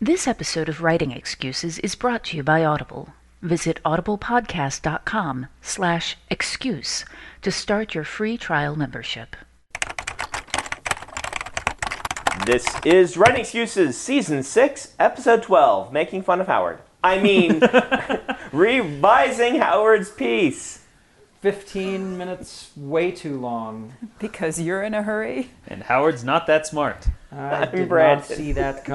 This episode of Writing Excuses is brought to you by Audible. Visit audiblepodcast.com slash excuse to start your free trial membership. This is Writing Excuses, Season 6, Episode 12, Making Fun of Howard. I mean, revising Howard's piece. 15 minutes way too long. Because you're in a hurry? And Howard's not that smart. I did Brandon. not see that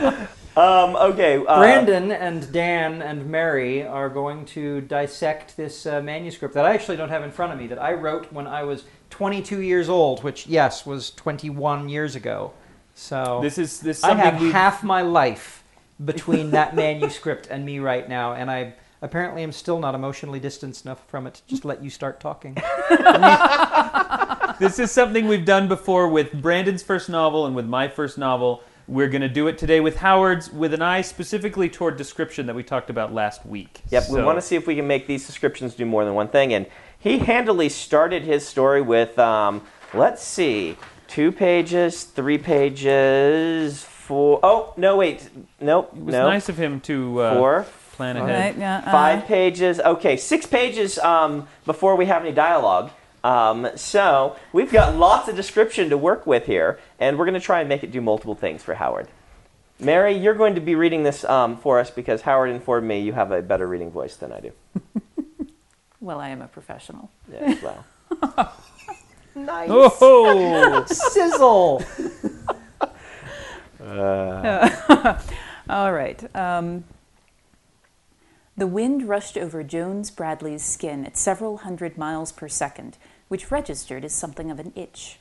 coming. Um, okay. Uh, Brandon and Dan and Mary are going to dissect this uh, manuscript that I actually don't have in front of me that I wrote when I was 22 years old, which, yes, was 21 years ago. So This is this is I have we half my life between that manuscript and me right now, and I apparently I'm still not emotionally distanced enough from it to just let you start talking. this is something we've done before with Brandon's first novel and with my first novel. We're going to do it today with Howard's with an eye specifically toward description that we talked about last week. Yep, we want to see if we can make these descriptions do more than one thing. And he handily started his story with, um, let's see, two pages, three pages, four. Oh, no, wait. Nope. It was no. nice of him to uh, Four, plan ahead. Right, yeah, uh, five pages. Okay, six pages um, before we have any dialogue. Um, so we've got lots of description to work with here, and we're going to try and make it do multiple things for Howard. Mary, you're going to be reading this um, for us because Howard informed me you have a better reading voice than I do. Well, I am a professional. Yeah, well. nice. Oh, Sizzle! All right. Um, the wind rushed over Jones Bradley's skin at several hundred miles per second, which registered as something of an itch.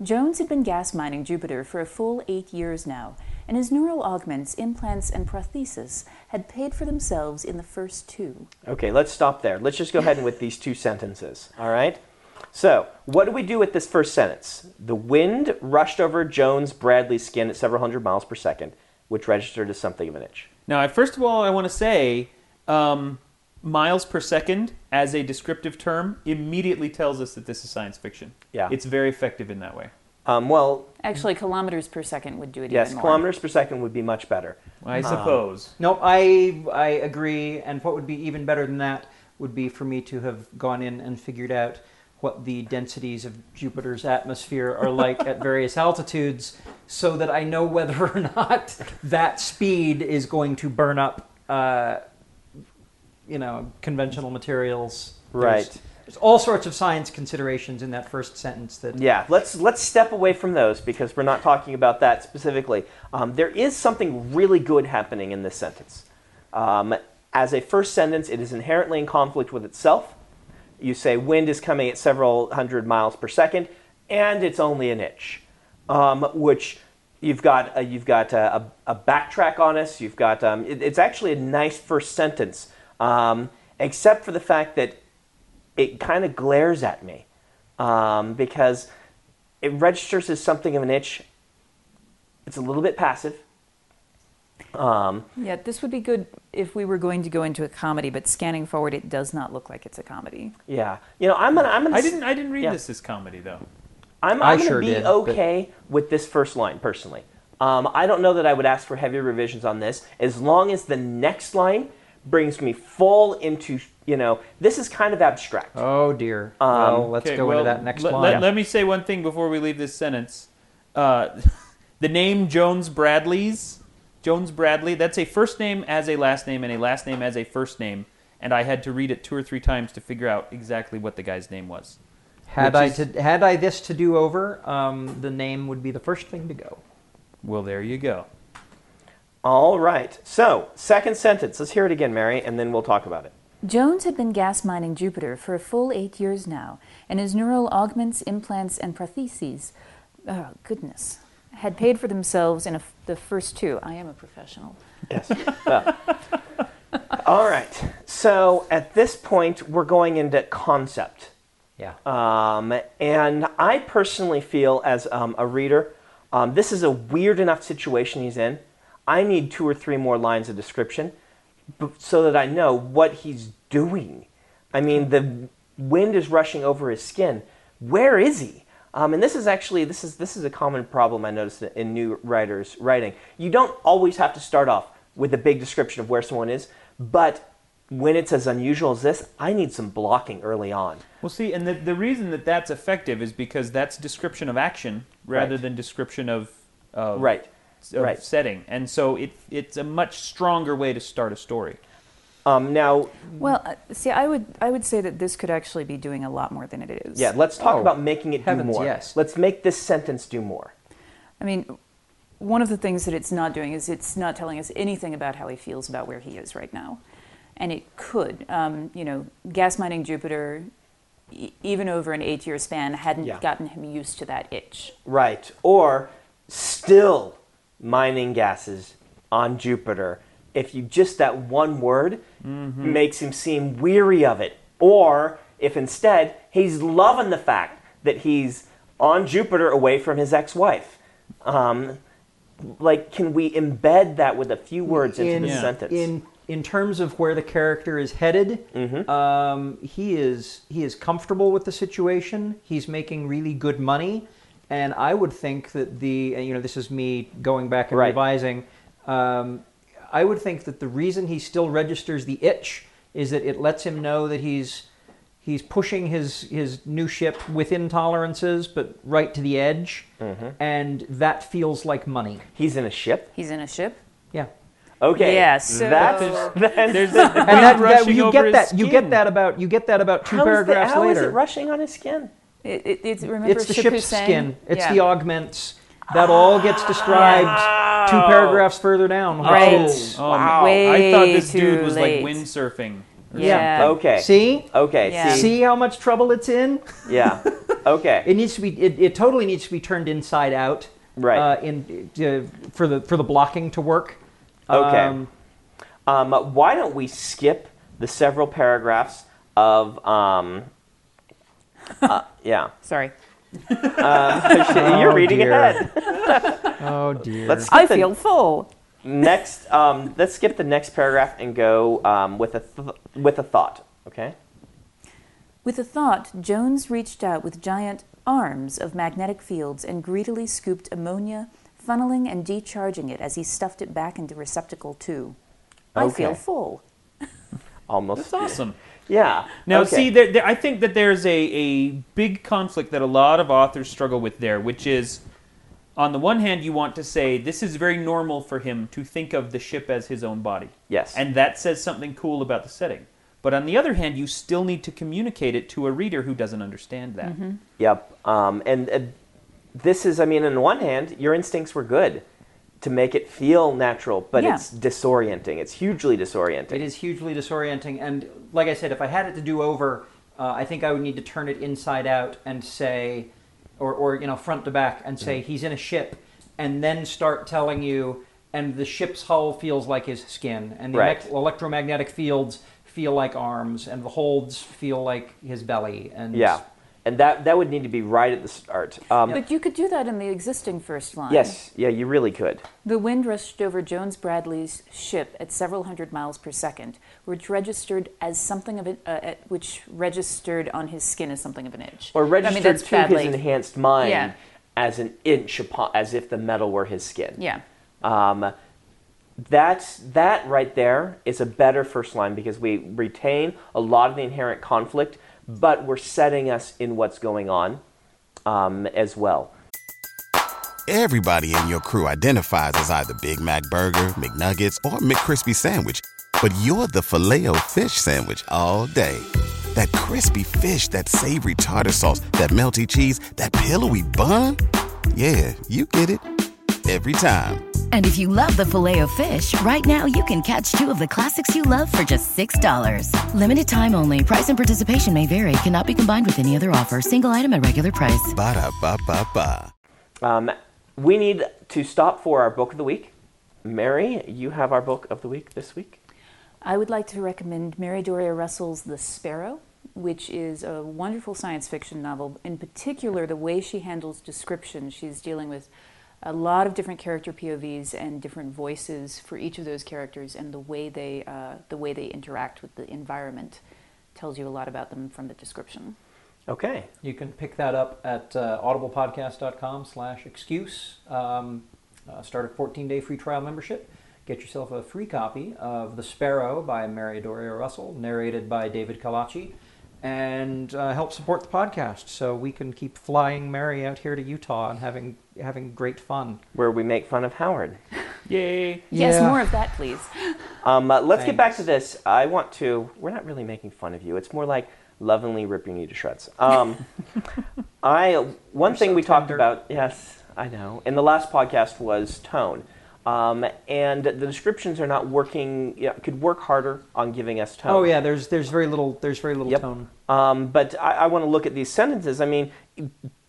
Jones had been gas mining Jupiter for a full eight years now, and his neural augments, implants, and prosthesis had paid for themselves in the first two. Okay, let's stop there. Let's just go ahead and with these two sentences. All right? So, what do we do with this first sentence? The wind rushed over Jones Bradley's skin at several hundred miles per second, which registered as something of an itch. now first of all, I want to say um, miles per second as a descriptive term immediately tells us that this is science fiction. Yeah. it's very effective in that way. Um, well, Actually, kilometers per second would do it yes, even more. kilometers per second would be much better. I suppose. No, I I agree. And what would be even better than that would be for me to have gone in and figured out what the densities of Jupiter's atmosphere are like at various altitudes, so that I know whether or not that speed is going to burn up, uh, you know, conventional materials. There's- Right. There's all sorts of science considerations in that first sentence that Yeah, let's let's step away from those because we're not talking about that specifically. Um, there is something really good happening in this sentence. Um, as a first sentence, it is inherently in conflict with itself. You say wind is coming at several hundred miles per second, and it's only an inch, um, which you've got a, you've got a, a, a backtrack on us. You've got um, it- it's actually a nice first sentence, um, except for the fact that it kind of glares at me um, because it registers as something of an itch. It's a little bit passive. Um, Yeah, this would be good if we were going to go into a comedy, but scanning forward, it does not look like it's a comedy. yeah, you know, I'm gonna, I'm gonna, I didn't. I didn't read Yeah. this as comedy though. I'm, I I'm gonna sure be did, but- okay with this first line personally. Um, I don't know that I would ask for heavy revisions on this as long as the next line brings me full into, you know, this is kind of abstract. Oh dear. well, let's Okay, go well, into that next let, line. Let, let me say one thing before we leave this sentence. Uh, the name Jones Bradley's Jones Bradley. That's a first name as a last name and a last name as a first name. And I had to read it two or three times to figure out exactly what the guy's name was. Had Which I is- to, had I this to do over, um, the name would be the first thing to go. Well, there you go. All right. So, second sentence. Let's hear it again, Mary, and then we'll talk about it. Jones had been gas mining Jupiter for a full eight years now, and his neural augments, implants, and prostheses, oh, goodness, had paid for themselves in a f the first two. I am a professional. Yes. Well. All right. So at this point, we're going into concept. Yeah. Um, and I personally feel, as um, a reader, um, this is a weird enough situation he's in. I need two or three more lines of description so that I know what he's doing. I mean, the wind is rushing over his skin. Where is he? Um, and this is actually this is this is a common problem I noticed in new writers writing. You don't always have to start off with a big description of where someone is, but when it's as unusual as this, I need some blocking early on. Well, see, and the, the reason that that's effective is because that's description of action rather Right. than description of, of Right. Of Right. setting, and so it it's a much stronger way to start a story. Um, now, Well, uh, see, I would I would say that this could actually be doing a lot more than it is. yeah, let's talk Oh, about making it do more. yes. Let's make this sentence do more. I mean, one of the things that it's not doing is it's not telling us anything about how he feels about where he is right now. And it could. Um, you know, gas mining Jupiter, e- even over an eight year span, hadn't Yeah. gotten him used to that itch. Right. Or still mining gases on Jupiter. If you just that one word makes him seem weary of it. Or if instead he's loving the fact that he's on Jupiter away from his ex wife. Um, like, can we embed that with a few words into in, the Yeah. sentence? in in terms of where the character is headed, Mm-hmm. um, he is he is comfortable with the situation. He's making really good money, and I would think that the and, you know this is me going back and Right. revising. Um, I would think that the reason he still registers the itch is that it lets him know that he's he's pushing his his new ship within tolerances, but right to the edge, Mm-hmm. and that feels like money. he's in a ship. He's in a ship. Yeah. Okay. Yeah, so- that's, then, There's a and that, that you get his that you get that about you get that about two how is the- paragraphs how is it rushing on his skin? It, it, it's, remember it's the Ship ship's Hussein? skin. It's Yeah. the augments. That all gets described two paragraphs further down. Right. is- Oh, Wow. I thought this dude was late. like windsurfing. or Yeah. something. Okay. See, Okay. Yeah. See. see how much trouble it's in. Yeah. Okay. It needs to be. It, it totally needs to be turned inside out. Right. Uh, in uh, for the for the blocking to work. Okay. Um, Um, why don't we skip the several paragraphs of um, uh, yeah? Sorry. You're reading dear. ahead. oh dear. Let's skip I the feel full. next. Um, let's skip the next paragraph and go um, with a th- with a thought. Okay. With a thought, Jones reached out with giant arms of magnetic fields and greedily scooped ammonia, funneling and decharging it as he stuffed it back into receptacle two. I feel Okay. full. Almost. That's awesome. Yeah. Now, okay. see, there, there, I think that there's a, a big conflict that a lot of authors struggle with there, which is on the one hand, you want to say this is very normal for him to think of the ship as his own body. Yes. And that says something cool about the setting. But on the other hand, you still need to communicate it to a reader who doesn't understand that. Yep. Um, and uh, this is, I mean, on the one hand, your instincts were good to make it feel natural, but Yeah. it's disorienting. It's hugely disorienting. It is hugely disorienting, and like I said, if I had it to do over, uh, I think I would need to turn it inside out and say, or, or you know, front to back, and say Mm-hmm. he's in a ship, and then start telling you, and the ship's hull feels like his skin, and the Right. elec- electromagnetic fields feel like arms, and the holds feel like his belly, and Yeah. And that, that would need to be right at the start. Um, But you could do that in the existing first line. Yes. Yeah, you really could. The wind rushed over Jones Bradley's ship at several hundred miles per second, which registered as something of it, uh, at- which registered on his skin as something of an itch. Or registered I mean, to badly. his enhanced mind Yeah. as an inch upon, as if the metal were his skin. Yeah. Um, that's that right there is a better first line because we retain a lot of the inherent conflict, but we're setting us in what's going on um, as well. Everybody in your crew identifies as either Big Mac Burger, McNuggets, or McCrispy Sandwich. But you're the filet fish Sandwich all day. That crispy fish, that savory tartar sauce, that melty cheese, that pillowy bun. Yeah, you get it. Every time. And if you love the filet of fish, right now you can catch two of the classics you love for just $6. Limited time only. Price and participation may vary. Cannot be combined with any other offer. Single item at regular price. Ba-da-ba-ba-ba. Um, we need to stop for our book of the week. Mary, you have our book of the week this week. I would like to recommend Mary Doria Russell's The Sparrow, which is a wonderful science fiction novel. In particular, the way she handles description, she's dealing with a lot of different character POVs and different voices for each of those characters, and the way they uh, the way they interact with the environment tells you a lot about them from the description. Okay. You can pick that up at uh, audiblepodcast.com slash excuse. Um, uh, start a 14-day free trial membership. Get yourself a free copy of The Sparrow by Mary Doria Russell, narrated by David Colacci, and uh, help support the podcast so we can keep flying Mary out here to Utah and having having great fun. Where we make fun of Howard. Yay! Yes, Yeah. more of that, please. Um, uh, let's get back to this. I want to. We're not really making fun of you. It's more like lovingly ripping you to shreds. Um, I one You're thing so we talked about. Yes, I know. In the last podcast was tone, um, and the descriptions are not working. Yeah, could work harder on giving us tone. Oh yeah, there's there's very little there's very little Yep. tone. Um, but I, I want to look at these sentences. I mean,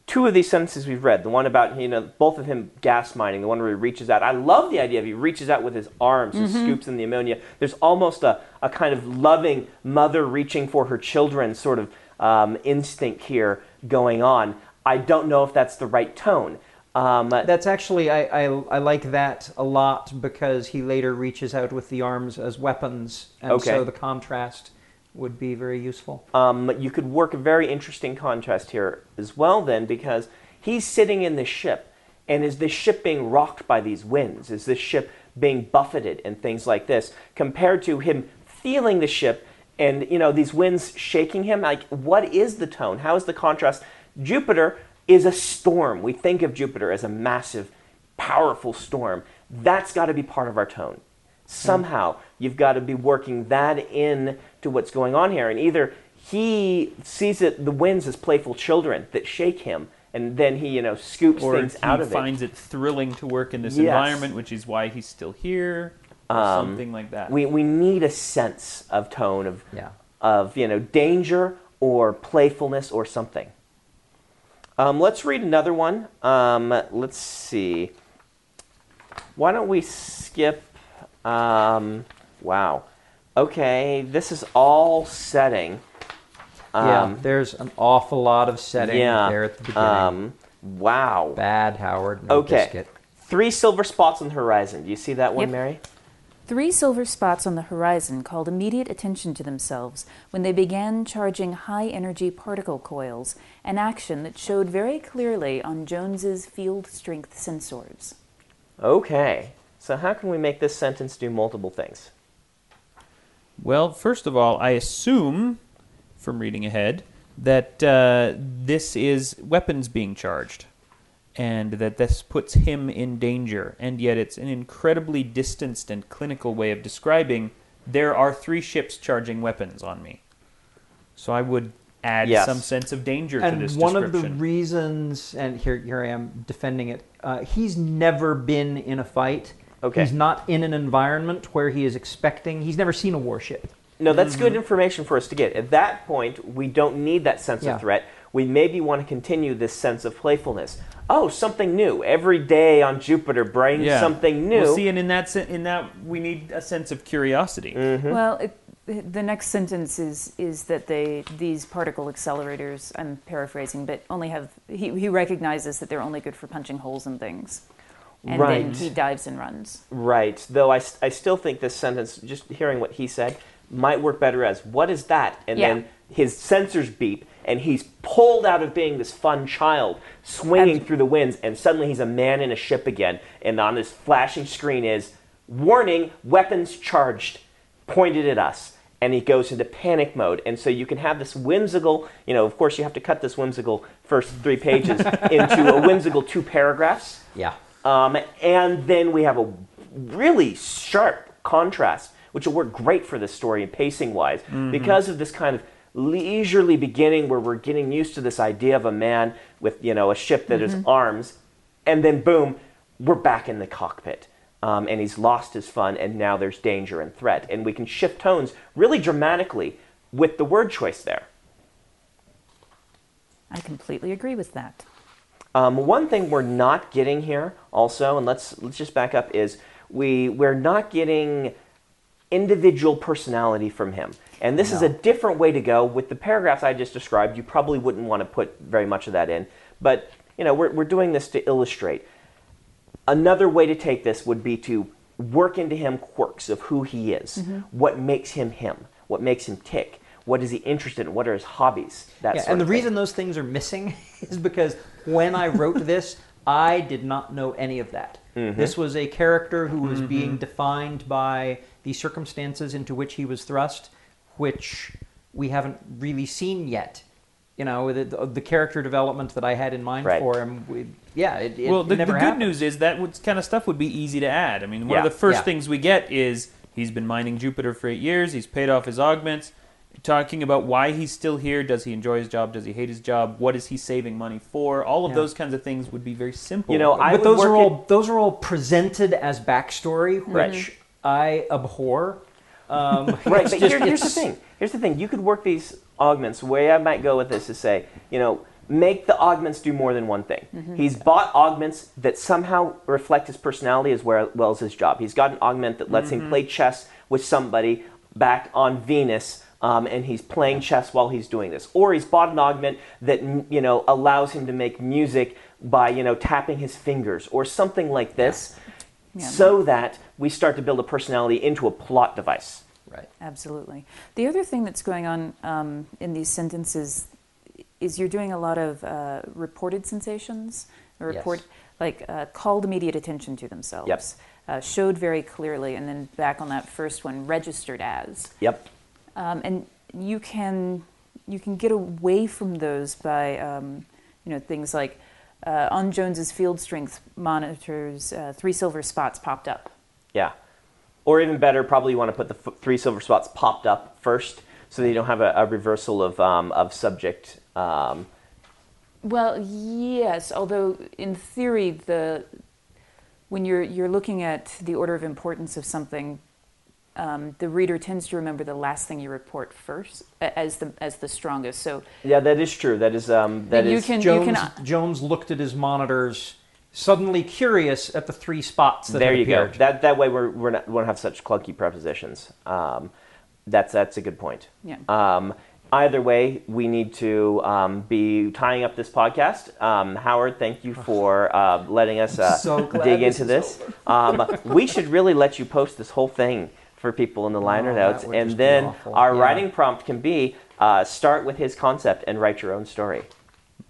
two of these sentences we've read. The one about you know both of him gas mining. The one where he reaches out. I love the idea of he reaches out with his arms and scoops in the ammonia. There's almost a, a kind of loving mother reaching for her children sort of um, instinct here going on. I don't know if that's the right tone. Um, That's actually I, I I like that a lot because he later reaches out with the arms as weapons, and Okay. so the contrast would be very useful. um, you could work a very interesting contrast here as well, then, because he's sitting in the ship, and is this ship being rocked by these winds? Is this ship being buffeted and things like this? Compared to him feeling the ship and you know these winds shaking him. Like, what is the tone? How is the contrast? Jupiter is a storm. We think of Jupiter as a massive, powerful storm. That's got to be part of our tone somehow you've got to be working that in to what's going on here and either he sees it the winds as playful children that shake him and then he you know scoops Or things out of finds it. thrilling to work in this Yes. environment, which is why he's still here, or Um, something like that. we, we need a sense of tone of Yeah. of you know danger or playfulness or something um, let's read another one. Um, let's see. Why don't we skip um, wow. Okay this is all setting. Yeah, Um, there's an awful lot of setting yeah there at the beginning. um, wow. Bad Howard, no okay biscuit. three silver spots on the horizon. Do you see that one Yep. mary Three silver spots on the horizon called immediate attention to themselves when they began charging high energy particle coils, an action that showed very clearly on Jones's field strength sensors. okay. So how can we make this sentence do multiple things? Well, first of all, I assume, from reading ahead, that uh, this is weapons being charged, and that this puts him in danger. And yet, it's an incredibly distanced and clinical way of describing there are three ships charging weapons on me. So I would add Yes. some sense of danger to And this one of the reasons, and here here I am defending it. Uh, he's never been in a fight. Okay. He's not in an environment where he is expecting. He's never seen a warship. No, that's Mm-hmm. good information for us to get. At that point, we don't need that sense Yeah. of threat. We maybe want to continue this sense of playfulness. Oh, something new. Every day on Jupiter brings yeah. something new. Well, see, and in that sen- in that we need a sense of curiosity. Mm-hmm. Well, it, the next sentence is is that they these particle accelerators. I'm paraphrasing, but only have he, he recognizes that they're only good for punching holes in things, and then Right. he dives and runs. Right. Though I, I still think this sentence, just hearing what he said, might work better as, what is that? And Yeah. then his sensors beep, and he's pulled out of being this fun child, swinging through the winds, and suddenly he's a man in a ship again. And on this flashing screen is, warning, weapons charged, pointed at us. And he goes into panic mode. And so you can have this whimsical, you know, of course, you have to cut this whimsical first three pages into a whimsical two paragraphs. Yeah. Um, and then we have a really sharp contrast, which will work great for this story and pacing wise, because of this kind of leisurely beginning where we're getting used to this idea of a man with you know a ship that has arms, and then boom, we're back in the cockpit. Um, and he's lost his fun, and now there's danger and threat. And we can shift tones really dramatically with the word choice there. I completely agree with that. Um, one thing we're not getting here, also, and let's let's just back up, is we we're not getting individual personality from him, and this is a different way to go. With the paragraphs I just described, you probably wouldn't want to put very much of that in, but you know we're we're doing this to illustrate. Another way to take this would be to work into him quirks of who he is, what makes him him, what makes him tick, What is he interested in? What are his hobbies? That Yeah, and the reason those things are missing is because when I wrote this, I did not know any of that. Mm-hmm. This was a character who was being defined by the circumstances into which he was thrust, which we haven't really seen yet. You know, the, the, the character development that I had in mind Right. for him, we, yeah, it, it, well, it the, the good happened. news is that would, kind of stuff would be easy to add. I mean, one Yeah. of the first Yeah. things we get is he's been mining Jupiter for eight years. He's paid off his augments. Talking about why he's still here. Does he enjoy his job? Does he hate his job? What is he saving money for? All of Yeah. those kinds of things would be very simple. You know, I but those work are it- all those are all presented as backstory, Right. I abhor. Um, right, but just- here, here's the thing. Here's the thing. You could work these augments. The way I might go with this is say, you know, make the augments do more than one thing. He's bought augments that somehow reflect his personality as well, as his job. He's got an augment that lets him play chess with somebody back on Venus. Um, and he's playing chess while he's doing this, or he's bought an augment that you know allows him to make music by you know tapping his fingers, or something like this, so that we start to build a personality into a plot device. Right. Absolutely. The other thing that's going on um, in these sentences is you're doing a lot of uh, reported sensations. A report Yes. like uh, called immediate attention to themselves. Yep. Uh, showed very clearly, and then back on that first one, registered as. Yep. Um, and you can you can get away from those by um, you know things like uh, on Jones's field strength monitors, uh, three silver spots popped up. Yeah. Or even better, probably you want to put the f- three silver spots popped up first so that you don't have a, a reversal of, um, of subject. Um, Well, yes. Although in theory, the when you're you're looking at the order of importance of something, um, the reader tends to remember the last thing you report first as the as the strongest. So yeah, that is true. That is um, that you is- can Jones, you can Jones looked at his monitors, suddenly curious at the three spots that there had you go. That that way we're, we're not, we won't have such clunky prepositions. Um, that's that's a good point. Yeah. Um, either way, we need to um, be tying up this podcast. Um, Howard, thank you for uh, letting us uh, So dig into is this. Um, we should really let you post this whole thing for people in the liner Oh, notes, and then our Yeah. writing prompt can be uh, start with his concept and write your own story.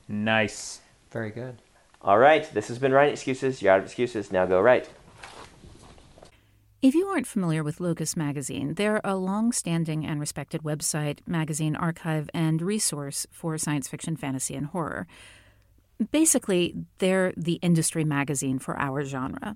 nice. Very good. All right, this has been Writing Excuses. You're out of excuses. Now go write. If you aren't familiar with Locus Magazine, they're a long standing and respected website, magazine archive, and resource for science fiction, fantasy, and horror. Basically, they're the industry magazine for our genre.